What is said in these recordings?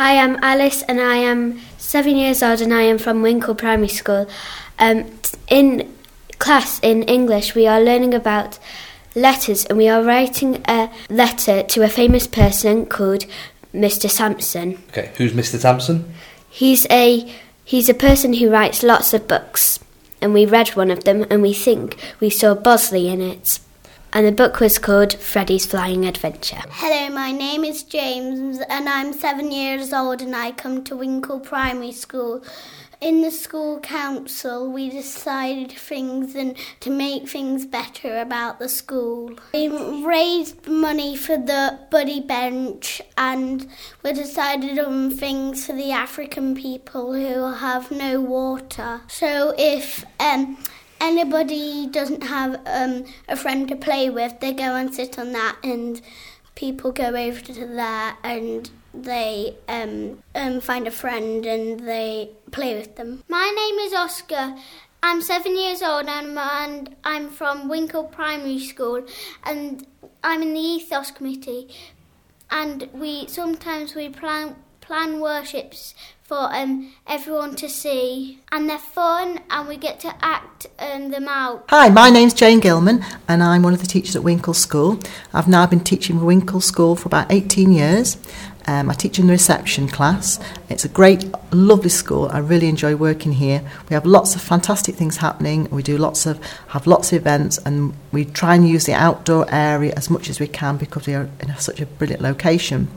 I am Alice and I am seven years old and I am from Wincle Primary School. Um, in class in English, we are learning about letters and we are writing a letter to a famous person called Mr. Sampson. Okay, who's Mr. Sampson? He's a he's a person who writes lots of books, and we read one of them and we think we saw Bosley in it. And the book was called Freddy's Flying Adventure. Hello, my name is James and I'm seven years old and I come to Wincle Primary School. In the school council, we decided things and to make things better about the school. We raised money for the buddy bench and we decided on things for the African people who have no water. So if um, anybody doesn't have um, a friend to play with, they go and sit on that, and people go over to there and they um, um, find a friend and they play with them. My name is Oscar. I'm seven years old and, and I'm from Wincle Primary School and I'm in the Ethos Committee. And we sometimes we plan plan worships for um, everyone to see, and they're fun, and we get to act um, them out. Hi, my name's Jane Gilman, and I'm one of the teachers at Wincle School. I've now been teaching Wincle School for about 18 years. Um, I teach in the reception class. It's a great, lovely school. I really enjoy working here. We have lots of fantastic things happening. We do lots of have lots of events, and we try and use the outdoor area as much as we can because we are in such a brilliant location.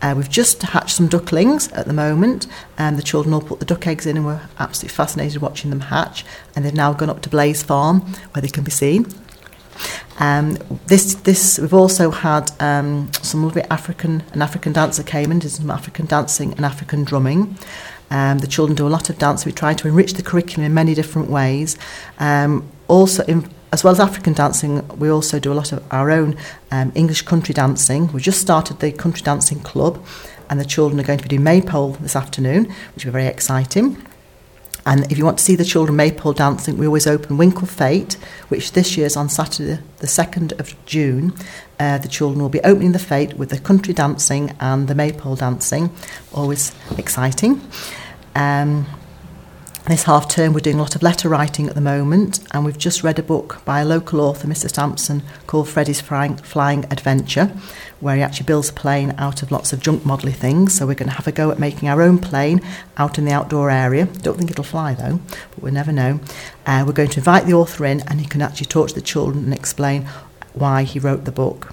Uh, we've just hatched some ducklings at the moment, and the children all put the duck eggs in, and we're absolutely fascinated watching them hatch. And they've now gone up to Blaze Farm where they can be seen. Um, this, this, we've also had um, some lovely African, an African dancer came and did some African dancing and African drumming. Um, the children do a lot of dance. We try to enrich the curriculum in many different ways. Um, also, in, as well as African dancing, we also do a lot of our own um, English country dancing. We just started the country dancing club, and the children are going to be doing maypole this afternoon, which will be very exciting. And if you want to see the children maypole dancing, we always open Wincle Fete, which this year is on Saturday, the 2nd of June. Uh, the children will be opening the fete with the country dancing and the maypole dancing, always exciting. Um, this half term, we're doing a lot of letter writing at the moment, and we've just read a book by a local author, Mr. Sampson, called Freddy's Flying, Flying Adventure, where he actually builds a plane out of lots of junk modelly things. So we're going to have a go at making our own plane out in the outdoor area. Don't think it'll fly though, but we'll never know. Uh, we're going to invite the author in, and he can actually talk to the children and explain why he wrote the book.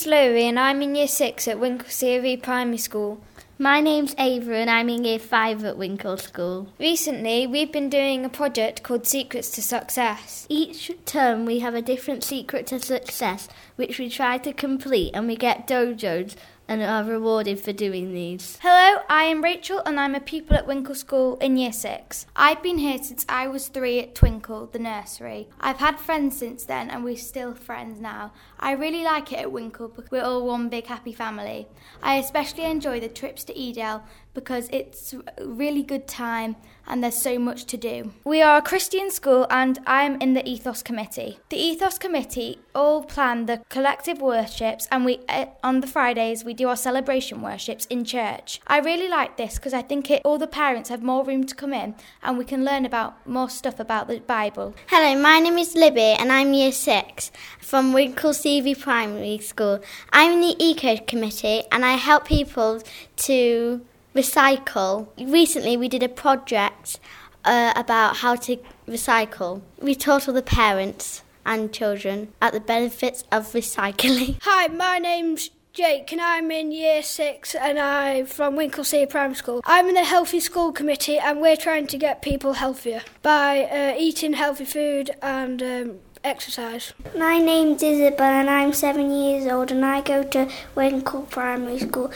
Name's Louie and I'm in Year 6 at Wincle CE Primary School. My name's Ava and I'm in Year 5 at Wincle School. Recently, we've been doing a project called Secrets to Success. Each term we have a different secret to success which we try to complete and we get dojos and are rewarded for doing these. Hello, I am Rachel and I'm a pupil at Wincle School in Year 6. I've been here since I was three at Twinkle, the nursery. I've had friends since then and we're still friends now. I really like it at Wincle because we're all one big happy family. I especially enjoy the trips to Edale because it's a really good time and there's so much to do. We are a Christian school and I am in the Ethos Committee. The Ethos Committee all plan the collective worships and we uh, on the Fridays we do our celebration worships in church. I really like this because I think it all the parents have more room to come in and we can learn about more stuff about the Bible. Hello, my name is Libby and I'm year 6 from Wincle CE Primary School. I'm in the Eco Committee and I help people to recycle. Recently, we did a project uh, about how to recycle. We taught all the parents and children at the benefits of recycling. Hi, my name's Jake and I'm in year six and I'm from Wincle CE Primary School. I'm in the Healthy School Committee and we're trying to get people healthier by uh, eating healthy food and um, exercise. My name's Isabel and I'm seven years old and I go to Wincle Primary School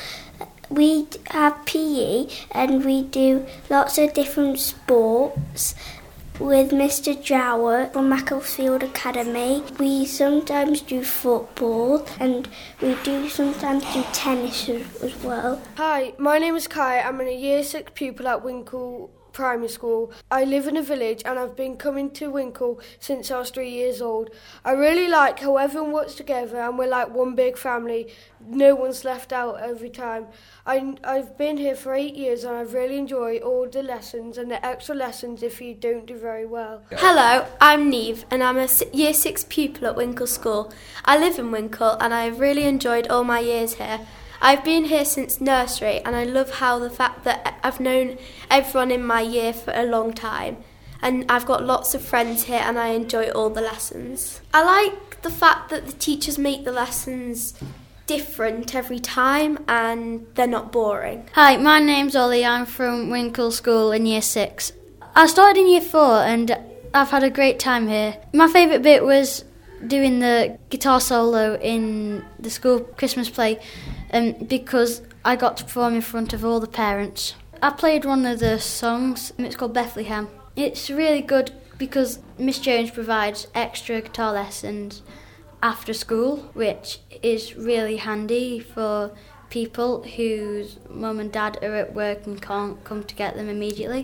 we have PE and we do lots of different sports with Mr. Jower from Macclesfield Academy. We sometimes do football and we do sometimes do tennis as well. Hi, my name is Kai. I'm a year six pupil at Wincle primary school. I live in a village and I've been coming to Wincle since I was three years old. I really like how everyone works together and we're like one big family. No one's left out every time. I, I've been here for eight years and I've really enjoyed all the lessons and the extra lessons if you don't do very well. Hello, I'm Neve and I'm a year six pupil at Wincle School. I live in Wincle and I've really enjoyed all my years here. I've been here since nursery and I love how the fact that I've known everyone in my year for a long time and I've got lots of friends here and I enjoy all the lessons. I like the fact that the teachers make the lessons different every time and they're not boring. Hi, my name's Ollie. I'm from Wincle School in Year 6. I started in Year 4 and I've had a great time here. My favourite bit was doing the guitar solo in the school Christmas play um, because I got to perform in front of all the parents. I played one of the songs, it's called Bethlehem. It's really good because Miss Jones provides extra guitar lessons after school, which is really handy for people whose mum and dad are at work and can't come to get them immediately.